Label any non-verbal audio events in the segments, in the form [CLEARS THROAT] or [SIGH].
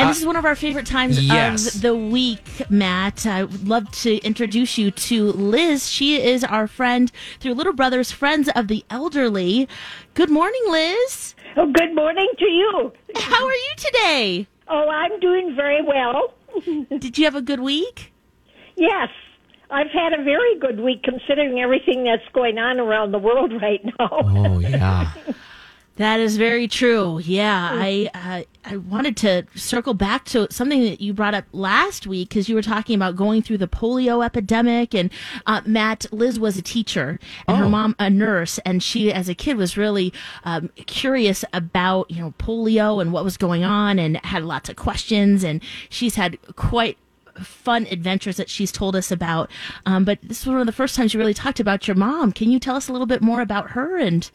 And uh, this is one of our favorite times yes. of the week, Matt. I would love to introduce you to Liz. She is our friend through Little Brothers Friends of the Elderly. Good morning, Liz. Oh, good morning to you. How are you today? Oh, I'm doing very well. [LAUGHS] Did you have a good week? Yes, I've had a very good week considering everything that's going on around the world right now. Oh yeah. [LAUGHS] That is very true. Yeah, [LAUGHS] I uh, I wanted to circle back to something that you brought up last week because you were talking about going through the polio epidemic, and uh, Matt Liz was a teacher and her mom a nurse, and she as a kid was really um, curious about you know polio and what was going on, and had lots of questions, and she's had quite fun adventures that she's told us about. Um, but this is one of the first times you really talked about your mom. Can you tell us a little bit more about her and?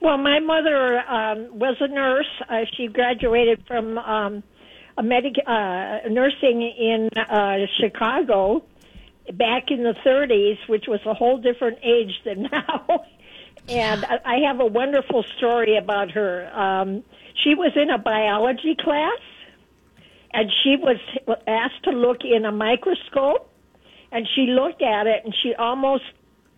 Well, my mother um, was a nurse. Uh, she graduated from um, a medic uh, nursing in uh, Chicago back in the 30s, which was a whole different age than [LAUGHS] now. and I have a wonderful story about her. Um, she was in a biology class, and she was asked to look in a microscope, and she looked at it, and she almost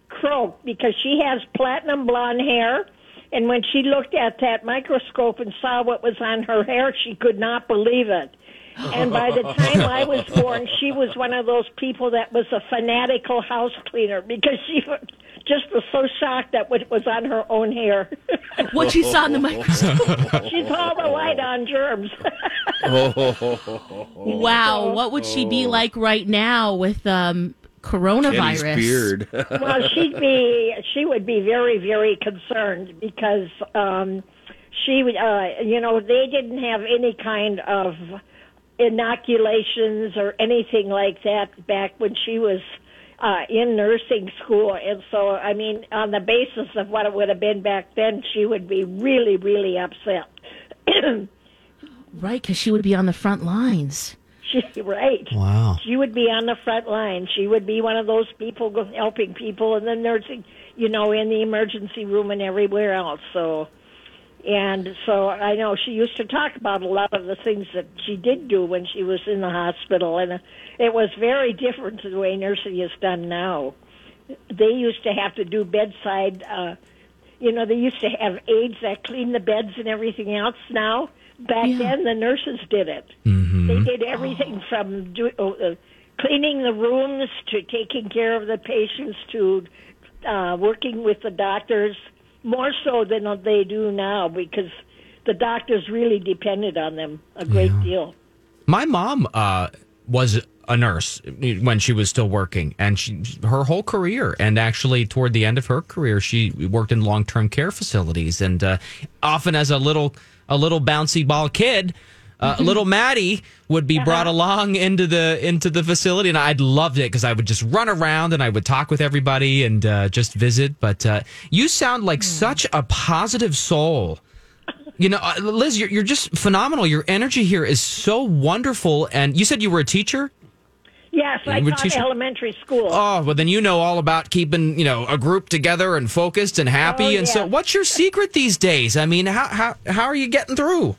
croaked because she has platinum blonde hair. And when she looked at that microscope and saw what was on her hair, she could not believe it. And by the time I was [LAUGHS] born, she was one of those people that was a fanatical house cleaner because she was- just was so shocked at what was on her own hair. [LAUGHS] What she saw in the microscope? She's all the light on germs. [LAUGHS] Wow, what would she be like right now with um, coronavirus? beard. [LAUGHS] well, she'd be she would be very very concerned because um she would uh you know they didn't have any kind of inoculations or anything like that back when she was uh in nursing school and so I mean on the basis of what it would have been back then she would be really really upset [CLEARS THROAT] Right, because she would be on the front lines. [LAUGHS] she right Wow. she would be on the front line. She would be one of those people go- helping people in the nursing, you know, in the emergency room and everywhere else. So, and so I know she used to talk about a lot of the things that she did do when she was in the hospital, and uh, it was very different to the way nursing is done now. They used to have to do bedside. uh you know, they used to have aides that clean the beds and everything else. Now, back Yeah. then, the nurses did it. They did everything from do, uh, cleaning the rooms to taking care of the patients to uh, working with the doctors, more so than they do now because the doctors really depended on them a great deal. My mom uh, was a nurse when she was still working, and she her whole career, and actually toward the end of her career, she worked in long term care facilities, and uh, often as a little a little bouncy ball kid. Uh, little Maddie would be brought along into the into the facility, and I'd loved it because I would just run around and I would talk with everybody and uh, just visit. But uh, you sound like such a positive soul. You know, uh, Liz, you're, you're just phenomenal. Your energy here is so wonderful. And you said you were a teacher? Yes, I taught elementary school. Oh, well, then you know all about keeping, you know, a group together and focused and happy. Oh, and so, what's your secret these days? I mean, how, how, how are you getting through?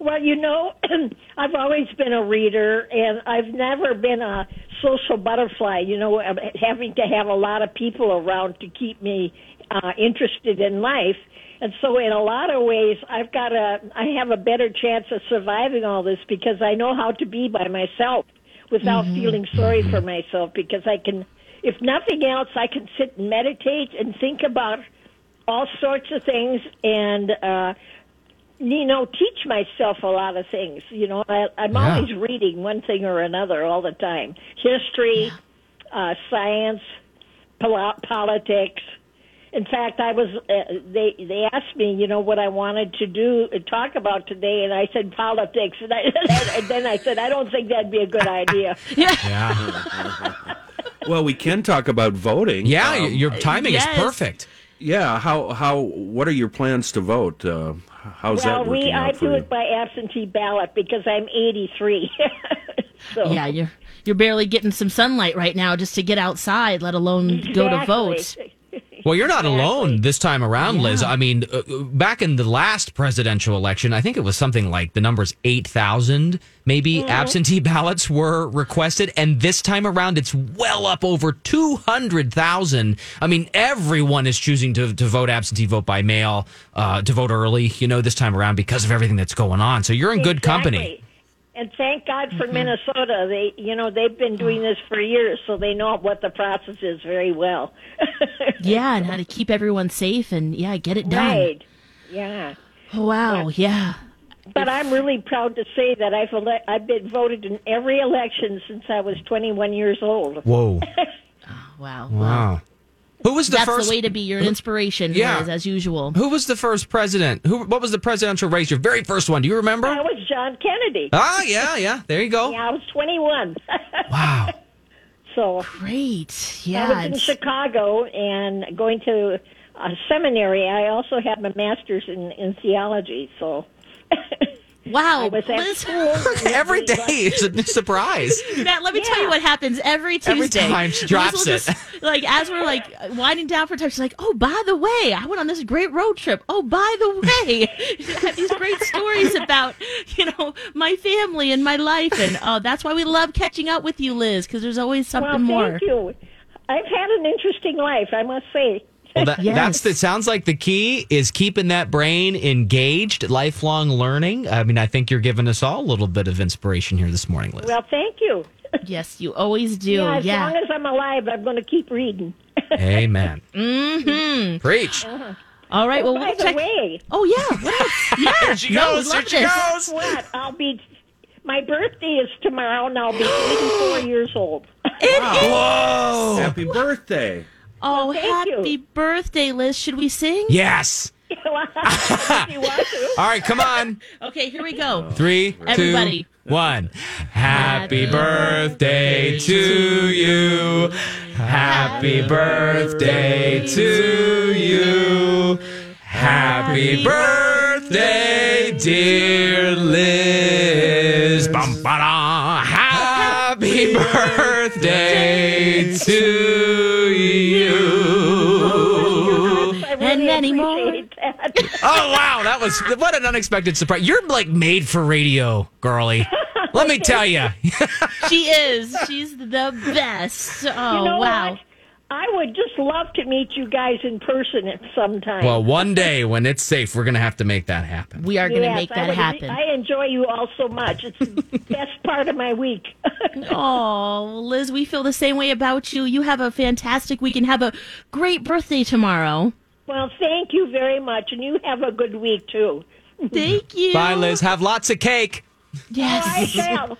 Well, you know, [CLEARS THROAT] I've always been a reader, and I've never been a social butterfly. You know, having to have a lot of people around to keep me uh, interested in life. And so, in a lot of ways, I've got a, I have a better chance of surviving all this because I know how to be by myself without feeling sorry for myself. Because I can, if nothing else, I can sit and meditate and think about all sorts of things and, uh, you know, teach myself a lot of things. You know, I, I'm Yeah. always reading one thing or another all the time history, uh, science, pol- politics. In fact, I was uh, they they asked me, you know, what I wanted to do uh, talk about today, and I said politics, and, I, [LAUGHS] and then I said I don't think that'd be a good idea. [LAUGHS] Yeah. Well, we can talk about voting. Yeah, Um, your timing yes. is perfect. yeah. How how what are your plans to vote? Uh, how's well, that working we I out for do you? it by absentee ballot because I'm 83. [LAUGHS] so Yeah, you're you're barely getting some sunlight right now just to get outside, let alone go to vote. Exactly. [LAUGHS] Well, you're not Exactly. alone this time around, Liz. I mean, uh, uh, back in the last presidential election, I think it was something like the numbers 8,000 maybe Mm-hmm. absentee [LAUGHS] ballots were requested. And this time around, it's well up over 200,000. I mean, everyone is choosing to, to vote absentee, vote by mail, uh, to vote early, you know, this time around because of everything that's going on. So you're in good company. Exactly. And thank God for Mm-hmm. Minnesota. They, you know, they've been doing this for years, so they know what the process is very well. [LAUGHS] Yeah, and how to keep everyone safe and yeah, get it done. right. Yeah. Wow, yeah. But I'm really proud to say that I've ele- I've been voted in every election since I was 21 years old. Whoa. [LAUGHS] Wow. Wow. Who was the That's first? the way to be your inspiration, Yeah. Liz, as usual. who was the first president? Who? What was the presidential race? Your very first one? Do you remember? That was John Kennedy. Ah, yeah, yeah. There you go. Yeah, I was 21. [LAUGHS] Wow. so Great. Yeah. I was in it's- Chicago and going to a seminary. I also have my master's in, in theology. So wow. I was at Liz, school. [LAUGHS] Every day is a surprise. [LAUGHS] Matt, let me tell you what happens every Tuesday. Every time she drops it. just, [LAUGHS] like as we're like winding down for time, she's like, "Oh, by the way, I went on this great road trip. Oh, by the way, I have these great stories about you know my family and my life, and oh, that's why we love catching up with you, Liz, because there's always something well, more." thank you. I've had an interesting life, I must say. Well, that, Yes. that's it. Sounds like the key is keeping that brain engaged, lifelong learning. I mean, I think you're giving us all a little bit of inspiration here this morning, Liz. Well, thank you. [LAUGHS] Yes, you always do. Yeah, as Yeah. long as I'm alive, I'm going to keep reading. [LAUGHS] Amen. mm-hmm. Preach. All right. Well, By we'll the check. way, Oh yeah. What else? [LAUGHS] Yeah. Here she no, we goes. Here she goes. what? I'll be. My birthday is tomorrow, and I'll be [GASPS] 84 years old. Whoa. Happy birthday! Oh, thank you. happy birthday, Liz. Should we sing? Yes. [LAUGHS] if you want to. [LAUGHS] All right, come on. [LAUGHS] Okay, here we go. Three, two, Everybody. one. Happy birthday to you. Happy birthday to you. Happy birthday, dear Liz. Bum, ba-da. Happy birthday to you. I really And many more. that. [LAUGHS] Oh wow, that was what an unexpected surprise. You're like made for radio, girlie. Let me tell you. [LAUGHS] She is. She's the best. Oh, you know wow. what? I would just love to meet you guys in person at some time. Well, one day when it's safe, we're gonna have to make that happen. We are going to Yes, make I that would- happen. I enjoy you all so much. It's the [LAUGHS] best part of my week. [LAUGHS] Oh, Liz, we feel the same way about you. You have a fantastic week and have a great birthday tomorrow. well, thank you very much, and you have a good week too. Thank you. Bye, Liz. Have lots of cake. I Yes. [LAUGHS] shall.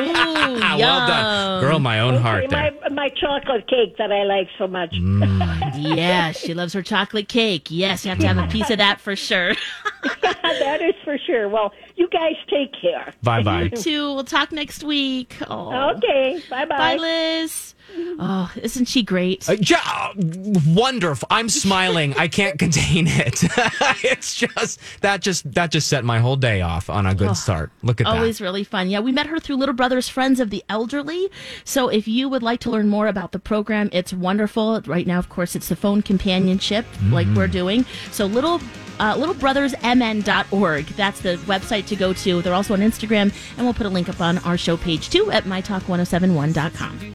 Ooh, well done, girl. My own heart there. my my chocolate cake that I like so much. Mm. [LAUGHS] Yeah, she loves her chocolate cake. Yes, you have to have a piece of that for sure. [LAUGHS] that is for sure. Well, you guys take care. Bye, bye. Too. We'll talk next week. Oh. Okay. Bye bye. Bye, Liz. [LAUGHS] Oh, isn't she great? Uh, ja- wonderful. I'm smiling. I can't contain it. [LAUGHS] it's just that just that just set my whole day off on a good start. Look at Always that. Always really fun. Yeah, we met her through Little Brothers Friends of the Elderly. So if you would like to learn more about the program, it's wonderful. Right now, of course, it's the phone companionship like we're doing. So little uh, littlebrothersmn.org. That's the website to go to. They're also on Instagram, and we'll put a link up on our show page too at mytalk1071.com.